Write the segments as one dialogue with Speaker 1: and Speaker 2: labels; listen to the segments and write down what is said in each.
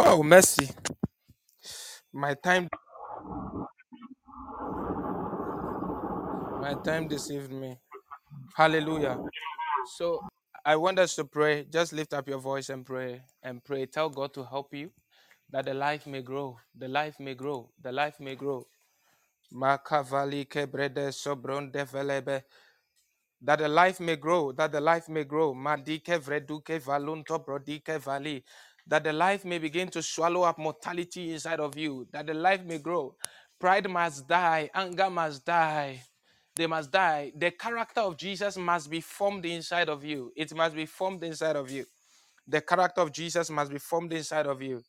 Speaker 1: Oh, mercy. My time my time deceived me. Hallelujah. So I want us to pray. Just lift up your voice and pray and pray. Tell God to help you that the life may grow. The life may grow. The life may grow. That the life may grow, that the life may grow. That the life may begin to swallow up mortality inside of you, that the life may grow. Pride must die, anger must die. They must die. The character of Jesus must be formed inside of you. It must be formed inside of you. The character of Jesus must be formed inside of you.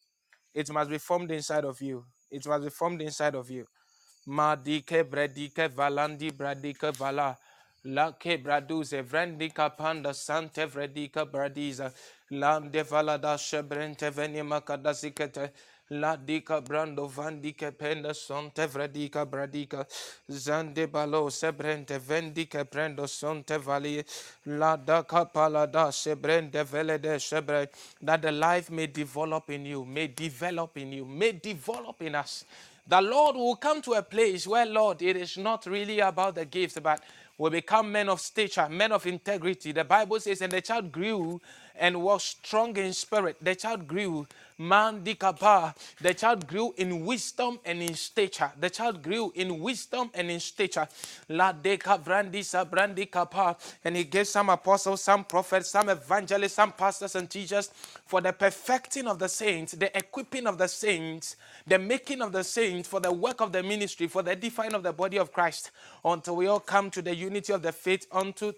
Speaker 1: It must be formed inside of you. It must be formed inside of you. Madike bredike valandi bradike vala. La ke braduze vrendika panda sante vredika bradiza. La de valada shebrente venima kadazikete. La dika brando vandike penda sonte vredika bradika. Zande balo sebrente vendike prendo sonte vali. La da kapala da sebrente vele de shebre. That the life may develop in you, may develop in you, may develop in us. The Lord will come to a place where, Lord, it is not really about the gifts, but will become men of stature, men of integrity. The Bible says, and the child grew and was strong in spirit. The child grew, man dikapa. The child grew in wisdom and in stature. The child grew in wisdom and in stature. La deka brandi sabrandi kapa. And he gave some apostles, some prophets, some evangelists, some pastors and teachers for the perfecting of the saints, the equipping of the saints, the making of the saints for the work of the ministry, for the edifying of the body of Christ, until we all come to the unity of the faith, unto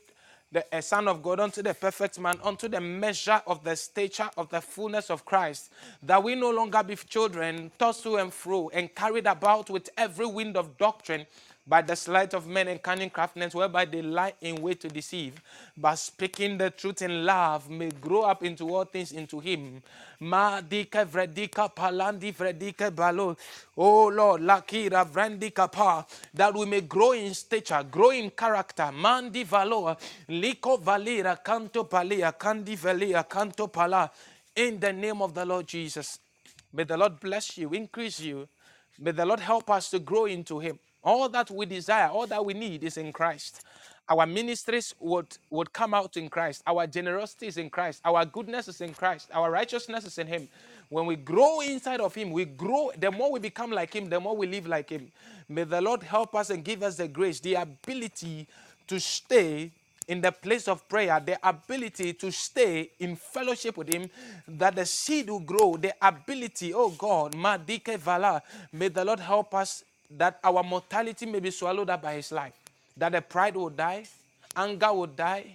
Speaker 1: the a Son of God, unto the perfect man, unto the measure of the stature of the fullness of Christ, that we no longer be children, tossed to and fro, and carried about with every wind of doctrine by the sleight of men and cunning craftiness, whereby they lie in wait to deceive, but speaking the truth in love may grow up into all things into him. Ma dika vredika palandi vredika balo. Oh Lord, lakira vrendika pa, that we may grow in stature, grow in character. Mandi valoa, liko valira, canto palia, kandi pala. In the name of the Lord Jesus. May the Lord bless you, increase you. May the Lord help us to grow into Him. All that we desire, all that we need is in Christ. Our ministries would, would come out in Christ. Our generosity is in Christ. Our goodness is in Christ. Our righteousness is in Him. When we grow inside of Him, we grow. The more we become like Him, the more we live like Him. May the Lord help us and give us the grace, the ability to stay in the place of prayer, the ability to stay in fellowship with Him, that the seed will grow, the ability, oh God, Vala, may the Lord help us that our mortality may be swallowed up by His life, that the pride will die, anger will die,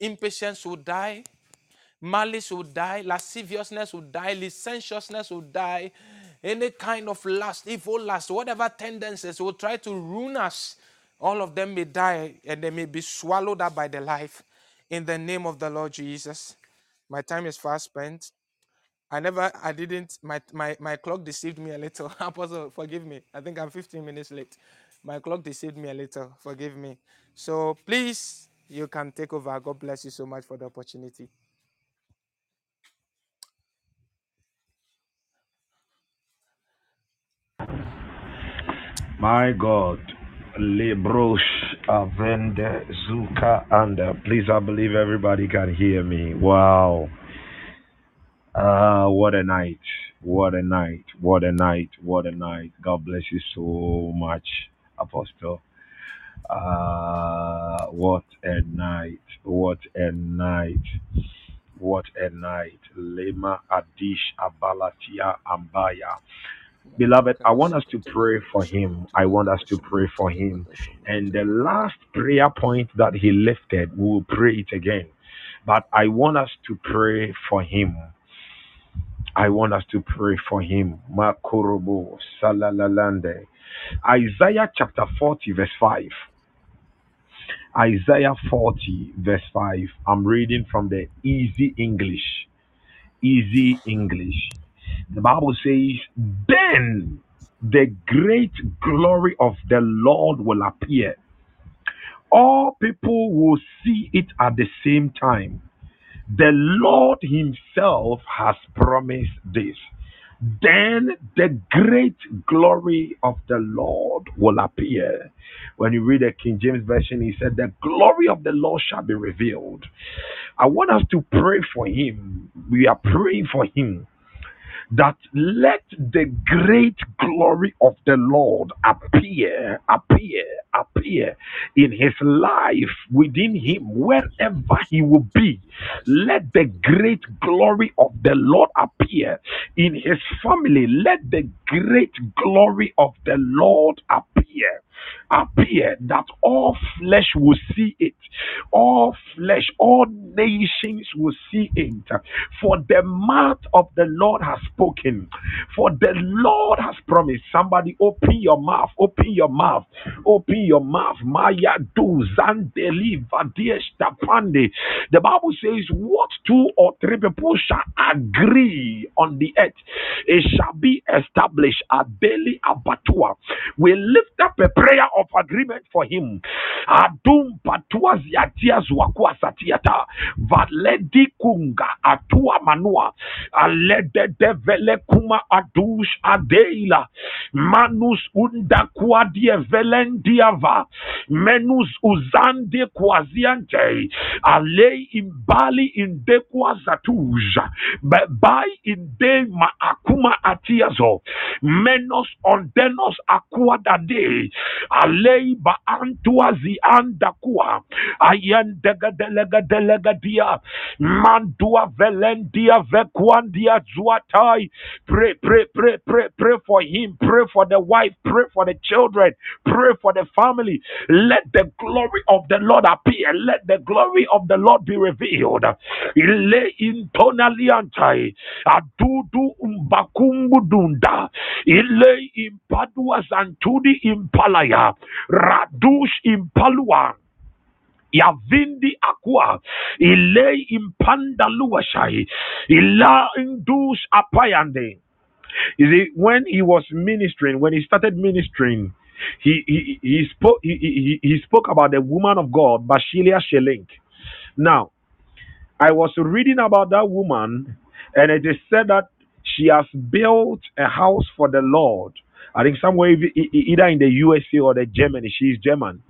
Speaker 1: impatience will die, malice will die, lasciviousness will die, licentiousness will die, any kind of lust, evil lust, whatever tendencies will try to ruin us, all of them may die and they may be swallowed up by the life. In the name of the Lord Jesus. My time is fast spent. I never, I didn't, my, my, my clock deceived me a little. Apostle, forgive me. I think I'm 15 minutes late. My clock deceived me a little. Forgive me. So please, you can take over. God bless you so much for the opportunity.
Speaker 2: My God. Lebrosh Avende Zuka and uh, please I believe everybody can hear me. Wow. Uh what a night. What a night. What a night. What a night. God bless you so much, Apostle. Uh what a night. What a night. What a night. Lema Adish Abalatia Ambaya. Beloved, I want us to pray for him. I want us to pray for him. And the last prayer point that he lifted, we will pray it again. But I want us to pray for him. I want us to pray for him. Makurubu salalalande. Isaiah chapter 40, verse 5. Isaiah 40, verse 5. I'm reading from the easy English. Easy English. The Bible says, Then the great glory of the Lord will appear. All people will see it at the same time. The Lord Himself has promised this. Then the great glory of the Lord will appear. When you read the King James Version, he said, The glory of the Lord shall be revealed. I want us to pray for him. We are praying for him that let the great glory of the Lord appear, appear, appear in his life, within him, wherever he will be. Let the great glory of the Lord appear in his family. Let the great glory of the Lord appear appear that all flesh will see it. All flesh, all nations will see it. For the mouth of the Lord has spoken. For the Lord has promised. Somebody open your mouth. Open your mouth. Open your mouth. Maya do zandeli vadiesh. The Bible says, What two or three people shall agree on the earth, it shall be established. Abeli abatua. We lift up a prayer of agreement for him. Adum patua ziatia zwakua satiata. Valedi kunga atua manua. Alede devele kuma adush adeila. Manus unda kuadie velendiava. Menus uzande kwaziante. Ale imbali inde kwazatuja. Bebai inde ma akuma atiazo. Menos ondenos akuadade. Alei ba andakua. Ayendega delega delega dia. Mandua velendia vekuandia zuatai. Pray, pray, pray, pray, pray for him. Pray for the wife. Pray for the children. Pray for the family. Let the glory of the Lord appear. Let the glory of the Lord be revealed. Ile intonaliantai. Adudu umbakumbudunda. Ile impadua zantudi impalaya. Radush impalua. Yavindi aqua, ilei impanda luashai, ila indus apayande. When he was ministering, when he started ministering, he he, he spoke he, he, he spoke about the woman of God, Basilea Schlink. Now, I was reading about that woman, and it is said that she has built a house for the Lord. I think somewhere either in the USA or the Germany. She's German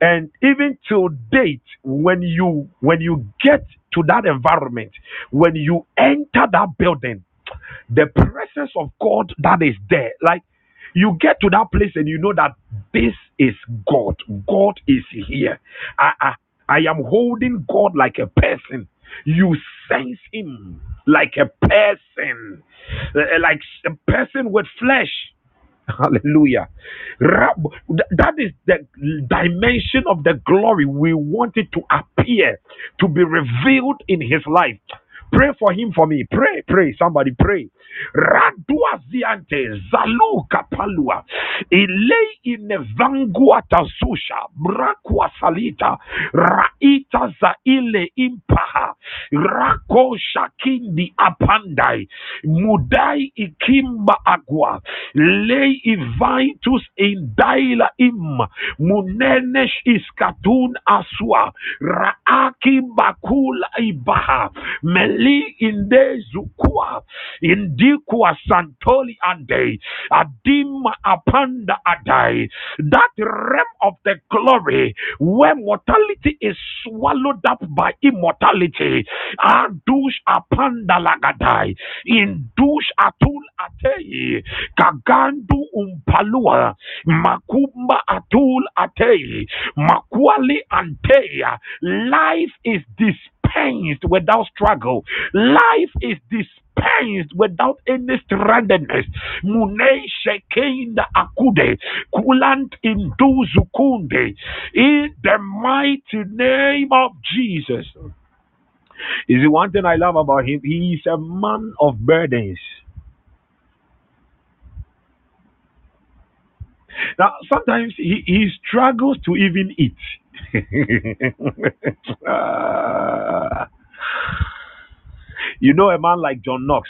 Speaker 2: and even till date when you when you get to that environment when you enter that building the presence of god that is there like you get to that place and you know that this is god god is here i i, I am holding god like a person you sense him like a person uh, like a person with flesh Hallelujah. That is the dimension of the glory we want it to appear, to be revealed in his life. Pray for him for me. Pray, pray. Somebody pray. Radua ziante zalu kapalua. Ilei inevangua tazusha brakwa salita. Raita za ile impaha. Rako shakindi apandai. Mudai ikimba agwa lei ivaitus indaila im. Munenesh iskatun aswa raaki bakula ibaha meli inde zukua indikwa santoli ande adima apanda adai. That realm of the glory where mortality is swallowed up by immortality adush apanda lagadai indush atul atei kagandu umpalua makumba atul atei makwali anteya life is dispensed without struggle life is dispensed without any strandedness Mune Shekenda Akude, Kulant Induzukunde, in the mighty name of Jesus. Is the one thing I love about him? He is a man of burdens. Now, sometimes he, he struggles to even eat. Uh, you know, a man like John Knox,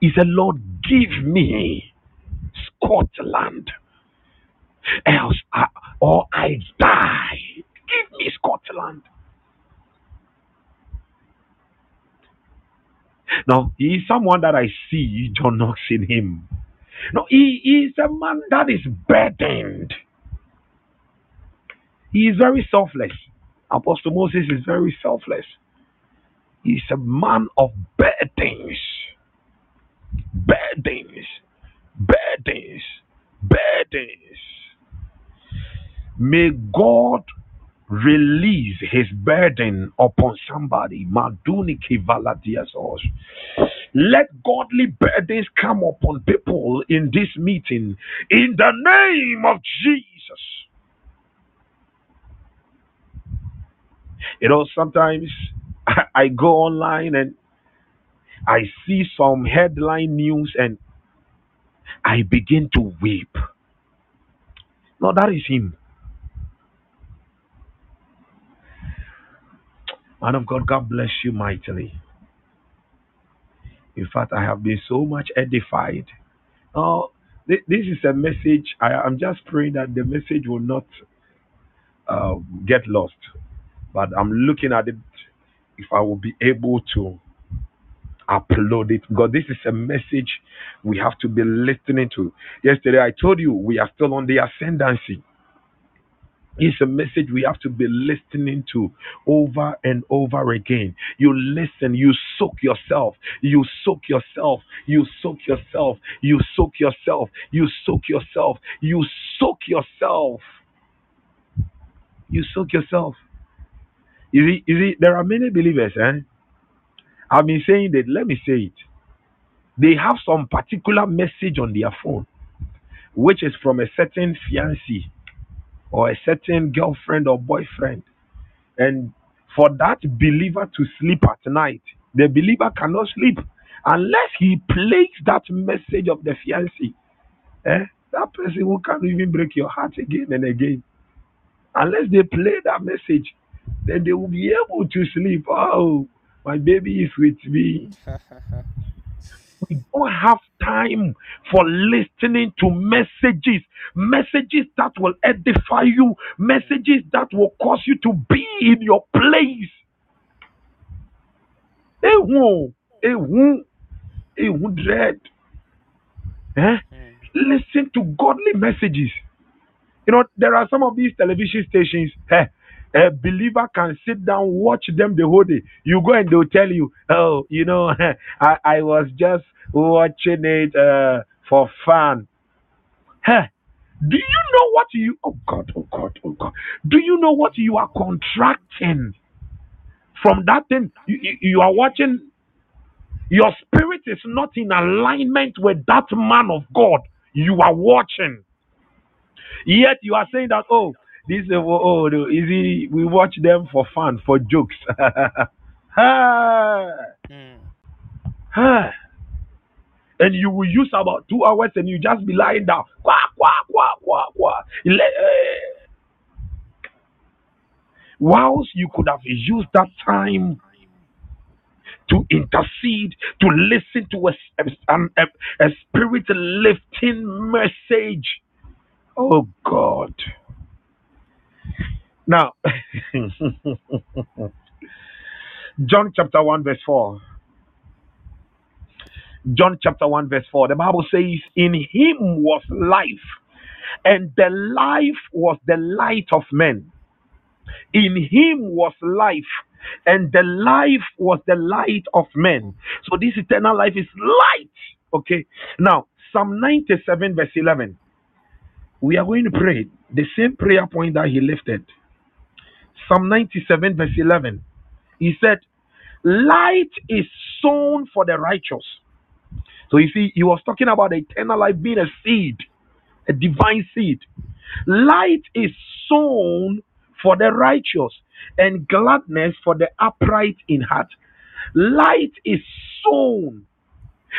Speaker 2: he said, Lord, give me Scotland, else I, or I die. Give me Scotland. Now, he is someone that I see John Knox in him. No, he, is a man that is burdened. He is very selfless. Apostle Moses is very selfless. He is a man of burdens. Burdens. Burdens. Burdens. May God release his burden upon somebody. Maduni kivaladiasos. Let godly burdens come upon people in this meeting in the name of Jesus. You know, sometimes I go online and I see some headline news and I begin to weep. No, that is him. Man of God, God bless you mightily. In fact, I have been so much edified. Now, thi- this is a message. I, I'm just praying that the message will not uh, get lost. But I'm looking at it if I will be able to upload it because this is a message we have to be listening to. Yesterday, I told you we are still on the ascendancy. It's a message we have to be listening to over and over again. You listen, you soak yourself, you soak yourself, you soak yourself, you soak yourself, you soak yourself, you soak yourself, you soak yourself. You see, you see, there are many believers, eh? I've been saying that, let me say it. They have some particular message on their phone, which is from a certain fiancé or a certain girlfriend or boyfriend. And for that believer to sleep at night, the believer cannot sleep unless he plays that message of the fiancé. Eh? That person who can't even break your heart again and again. Unless they play that message, then they will be able to sleep. Oh, my baby is with me. We don't have time for listening to messages, messages that will edify you, messages that will cause you to be in your place. Ehu, ehu, ehu dread. Eh?
Speaker 1: Mm.
Speaker 2: Listen to godly messages. You know, there are some of these television stations. Eh, a believer can sit down, watch them the whole day. You go and they'll tell you, oh, you know, I, I was just watching it uh, for fun. Huh? Do you know what you? Oh God! Oh God! Oh God! Do you know what you are contracting from that thing? You, you, you are watching. Your spirit is not in alignment with that man of God you are watching. Yet you are saying that oh, this is oh, oh easy. We watch them for fun, for jokes. Ah,
Speaker 1: Mm.
Speaker 2: ah. and you will use about two hours, and you just be lying down. Quack quack quack quack quack. Whilst you could have used that time to intercede, to listen to a, a, a, a spirit lifting message. Oh God. Now, John chapter 1, verse 4. John chapter 1, verse 4. The Bible says, In him was life, and the life was the light of men. In him was life, and the life was the light of men. So this eternal life is light. Okay. Now, Psalm 97, verse 11. We are going to pray the same prayer point that he lifted. Psalm 97, verse 11. He said, Light is sown for the righteous. So you see, he was talking about the eternal life being a seed, a divine seed. Light is sown for the righteous, and gladness for the upright in heart. Light is sown.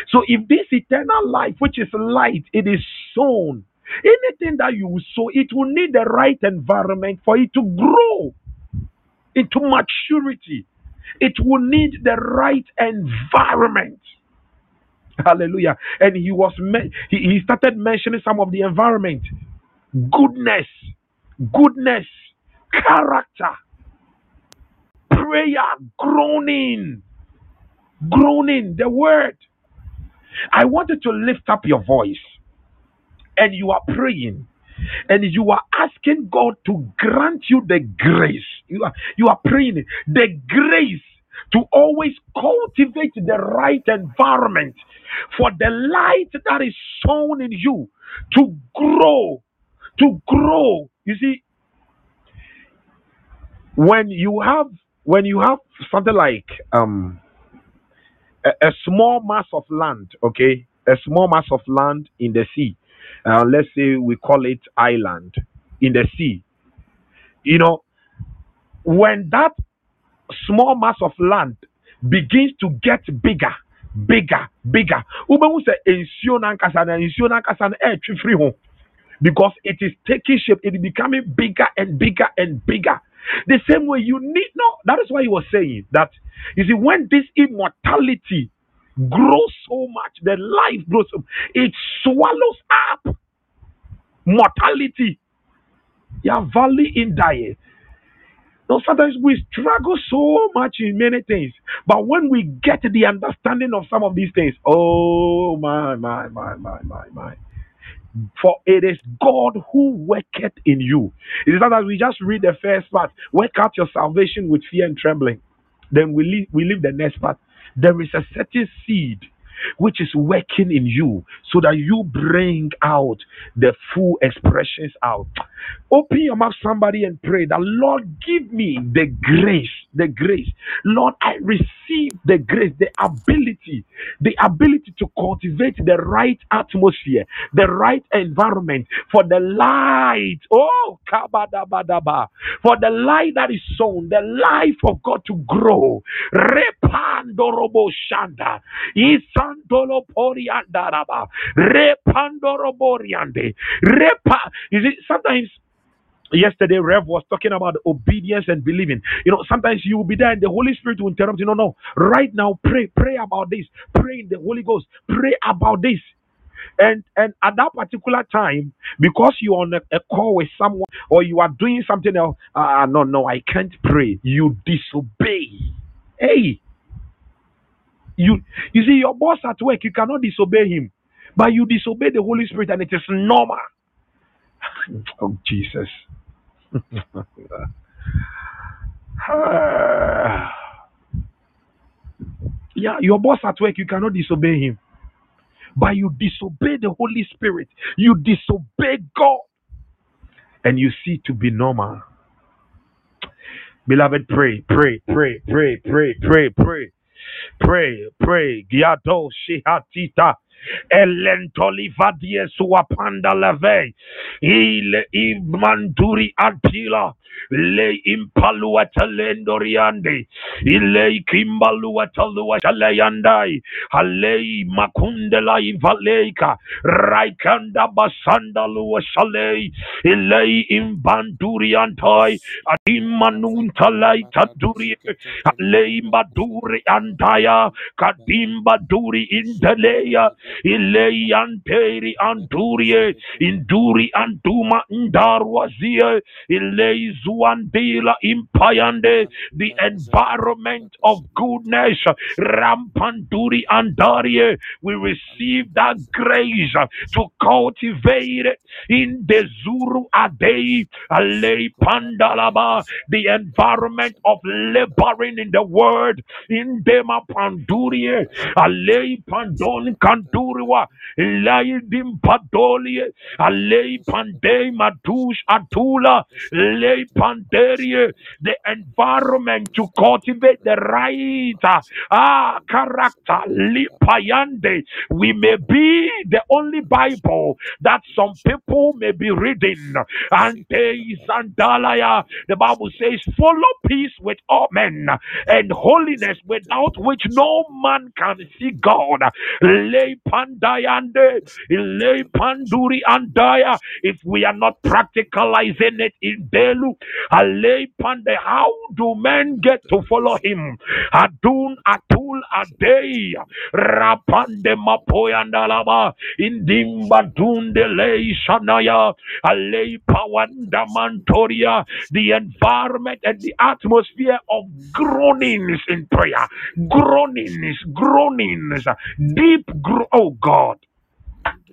Speaker 2: So if this eternal life, which is light, it is sown, anything that you sow, it will need the right environment for it to grow into maturity. It will need the right environment. Hallelujah. And he was he, he started mentioning some of the environment. Goodness, goodness, character, prayer, groaning, groaning, the word. I wanted to lift up your voice and you are praying and you are asking God to grant you the grace. You are you are praying the grace to always cultivate the right environment for the light that is sown in you to grow, to grow. You see, when you have when you have something like um a, a small mass of land, okay, a small mass of land in the sea. Uh, let's say we call it island in the sea. You know, when that small mass of land begins to get bigger, bigger, bigger, because it is taking shape, it is becoming bigger and bigger and bigger. The same way you need no, that is why he was saying that you see, when this immortality grows so much, the life grows, it swallows up mortality. Yeah, valley in diet. No, sometimes we struggle so much in many things, but when we get the understanding of some of these things, oh my, my, my, my, my, my. For it is God who worketh in you. It is not that we just read the first part, work out your salvation with fear and trembling. Then we leave, we leave the next part. There is a certain seed which is working in you so that you bring out the full expressions out. Open your mouth, somebody, and pray that Lord, give me the grace, the grace. Lord, I receive the grace, the ability, the ability to cultivate the right atmosphere, the right environment for the light. Oh, kabadabadaba. For the light that is sown, the life of God to grow. Repandorobo shanda. Isandolo poriandaraba. Repandoroboriande. Repa. You see, sometimes Yesterday, Rev was talking about obedience and believing. You know, sometimes you will be there and the Holy Spirit will interrupt you. No, no. Right now, pray. Pray about this. Pray in the Holy Ghost. Pray about this. And and at that particular time, because you're on a, a call with someone or you are doing something else, uh, no, no, I can't pray. You disobey. Hey, you you see your boss at work, you cannot disobey him, but you disobey the Holy Spirit, and it is normal. Oh Jesus. yeah, your boss at work, you cannot disobey him, but you disobey the Holy Spirit. You disobey God, and you see to be normal. Beloved, pray, pray, pray, pray, pray, pray, pray, pray, pray. Giado shihatita elentolivadi esu apanda lave ile imbanduri antila. Le impaluata lendoriande ile kimbaluata luata yandai. Halei makundela ivaleika. Raikanda basanda luasalei ile imbanduri antai adimanunta laita duri ale imbaduri antaya kadimba duri inteleya Ilei anteri andurie. Induri anduma ndarwazie. Ilei zuandila impayande. The environment of goodness. Rampanduri andarie. We receive that grace to cultivate in the Zuru Adei. Alei Pandalaba. The environment of laboring in the word. In Dema Pandurie. Alei Pandon Kandu Aduriwa, Laidim Padolie, Alei Pande Matush Atula, Lei Panderie, the environment to cultivate the right ah character, Lipayande. We may be the only Bible that some people may be reading. And Sandalaya, the Bible says, follow peace with all men and holiness without which no man can see God. Lay pandayande, lay panduri andaya. If we are not practicalizing it in Delu, lay pande, how do men get to follow him? Adun atul adei, rapande mapoyandalaba, indimba dunde lay shanaya, alay pawanda mantoria, the environment and the atmosphere of groanings in prayer, groanings, groanings, deep, gro- oh God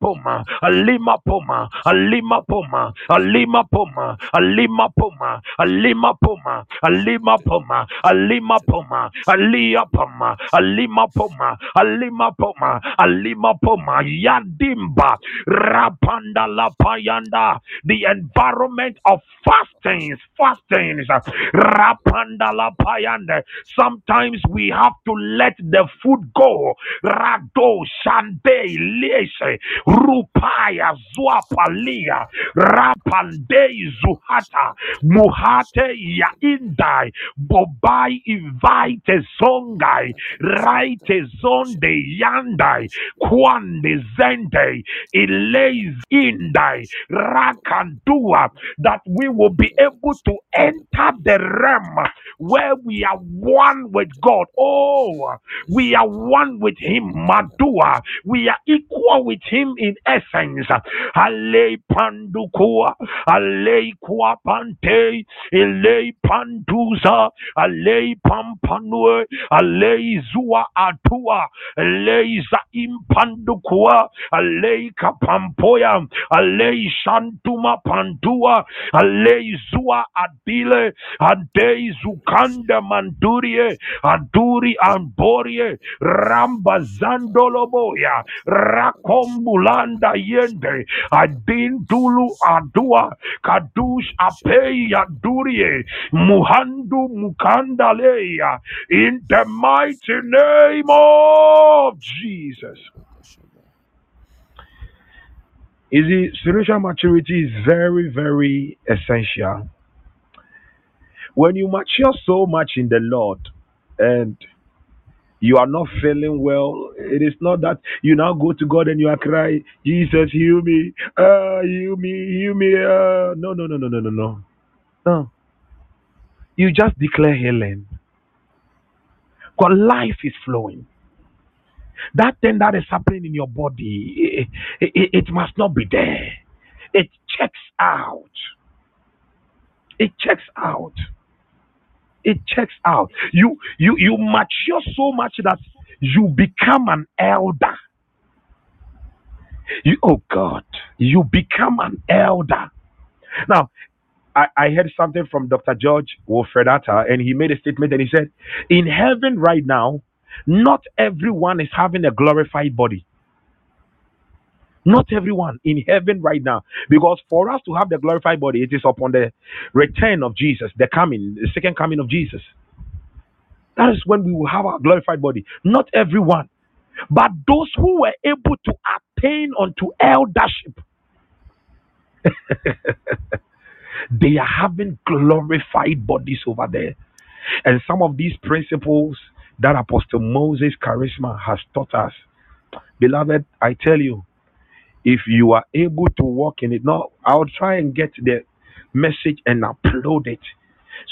Speaker 2: poma alima poma alima poma alima poma alima poma alima poma alima poma alima poma alia poma alima poma alima poma alima poma yadimba rapanda la payanda the environment of fastings fastings rapanda la payanda sometimes we have to let the food go rado shande lese rupaya zuapalia rapande zuhata muhate ya indai bobai invite zongai raite zonde yandai kwande zende ilays indai rakandua that we will be able to enter the realm where we are one with God. Oh, we are one with Him, Madua. We are equal with Him in essence. Ale pandukua, ale kuapante, ele panduza, ale pampanue, ale zua atua, ale za impandukua, ale kapampoya, ale shantuma pandua, ale zua adile, ade zukanda mandurie, aduri amborie, ramba zandoloboya, rakombulanda yende, adin dulu adua, kadush apeya durie, muhandu mukandaleya, in the mighty name of Jesus. You see, spiritual maturity is very, very essential. When you mature so much in the Lord and you are not feeling well, it is not that you now go to God and you are crying, Jesus, heal me, ah, heal me, heal me. Ah. No, no, no, no, no, no, no. No. You just declare healing. Because life is flowing. That thing that is happening in your body, it, it, it must not be there. It checks out. It checks out. It checks out. You you you mature so much that you become an elder. You oh God, you become an elder. Now, I, I heard something from Dr. George Wolfredata, and he made a statement and he said, In heaven right now, not everyone is having a glorified body. Not everyone in heaven right now. Because for us to have the glorified body, it is upon the return of Jesus, the coming, the second coming of Jesus. That is when we will have our glorified body. Not everyone. But those who were able to attain unto eldership, they are having glorified bodies over there. And some of these principles that Apostle Moses Charisma has taught us, beloved, I tell you, if you are able to walk in it, now I'll try and get the message and upload it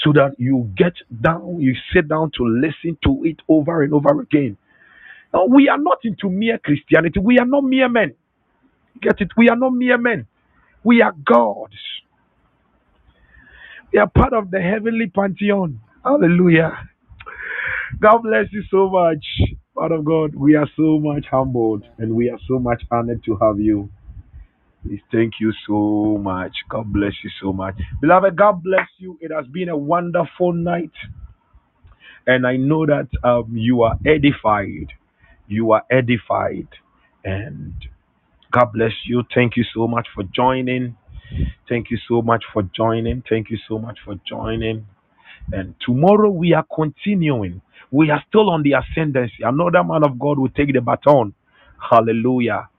Speaker 2: so that you get down, you sit down to listen to it over and over again. No, we are not into mere Christianity. We are not mere men. Get it? We are not mere men. We are gods. We are part of the heavenly pantheon. Hallelujah. God bless you so much, Father of God. We are so much humbled and we are so much honored to have you. Thank you so much. God bless you so much. Beloved, God bless you. It has been a wonderful night. And I know that um, you are edified. You are edified. And God bless you. Thank you so much for joining. Thank you so much for joining. Thank you so much for joining. And tomorrow we are continuing. We are still on the ascendancy. Another man of God will take the baton. Hallelujah.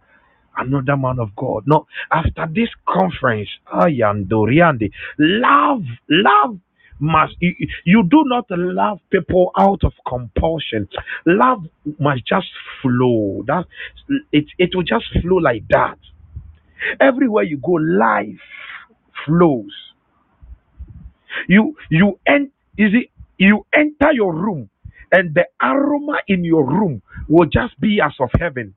Speaker 2: Another man of God. No, after this conference, Ayandoriande, love, love must you, you do not love people out of compulsion. Love must just flow. That it it will just flow like that. Everywhere you go, life flows. You you en- is it you enter your room and the aroma in your room will just be as of heaven.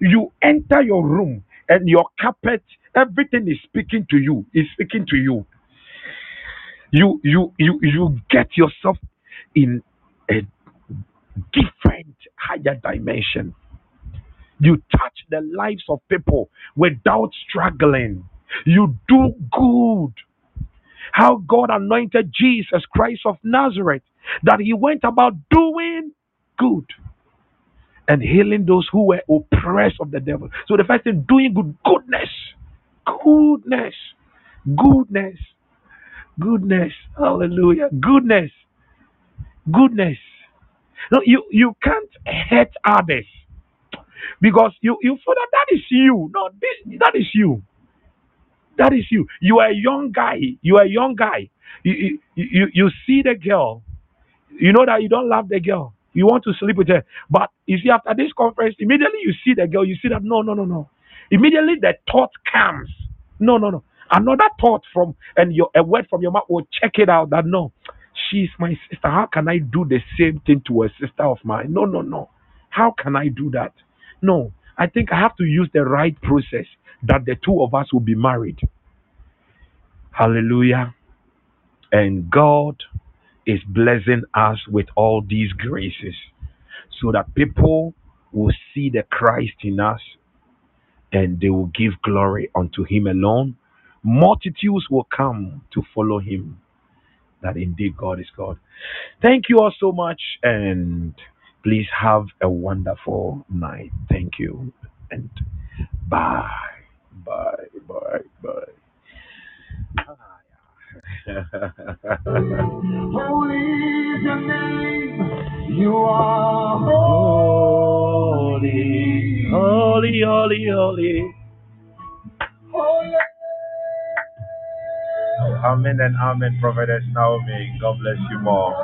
Speaker 2: You enter your room and your carpet, everything is speaking to you, is speaking to you. You you you you get yourself in a different higher dimension. You touch the lives of people without struggling. You do good how God anointed Jesus Christ of Nazareth, that he went about doing good and healing those who were oppressed of the devil. So the first thing, doing good, goodness, goodness, goodness, goodness, hallelujah, goodness, goodness. No, you you can't hurt others because you you feel that that is you. No, this that is you. That is you. You are a young guy. You are a young guy. You, you, you, you see the girl. You know that you don't love the girl. You want to sleep with her. But you see, after this conference, immediately you see the girl. You see that no, no, no, no. Immediately the thought comes. No, no, no. Another thought from and your a word from your mouth will check it out that no, she's my sister. How can I do the same thing to a sister of mine? No, no, no. How can I do that? No. I think I have to use the right process that the two of us will be married. Hallelujah. And God is blessing us with all these graces so that people will see the Christ in us and they will give glory unto Him alone. Multitudes will come to follow Him, that indeed God is God. Thank you all so much, and please have a wonderful night. Thank you, and bye, bye, bye, bye.
Speaker 3: Holy is your name. You are
Speaker 2: holy,
Speaker 3: holy.
Speaker 2: holy, holy, holy. Amen and amen, Prophetess Naomi. God bless you more.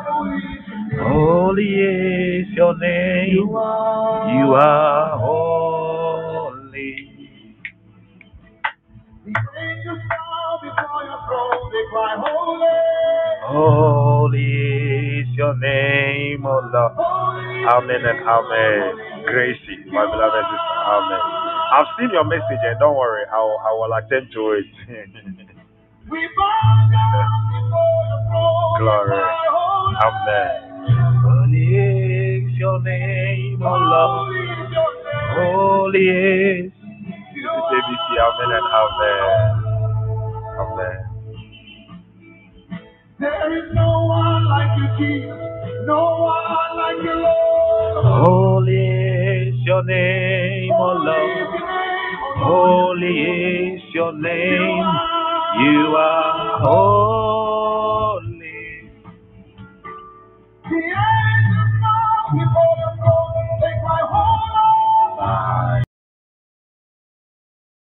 Speaker 2: Holy is your name.
Speaker 3: You are.
Speaker 2: You are holy.
Speaker 3: The angels bow before your throne. They cry, Holy.
Speaker 2: Holy is your name, O Lord.
Speaker 3: Holy.
Speaker 2: Amen and amen. Gracie, my beloved sister, amen. I've seen your message and don't worry, I will, I will attend to it.
Speaker 3: We bow down before your throne.
Speaker 2: Glory.
Speaker 3: They cry, Holy.
Speaker 2: amen. Holy is your name, O Lord.
Speaker 3: Holy is.
Speaker 2: This is ABC. Amen and amen. Amen.
Speaker 3: There is no one like you, Jesus. No one like you, Lord.
Speaker 2: Holy is your name, O Lord. Holy is your name. You are holy. Yeah.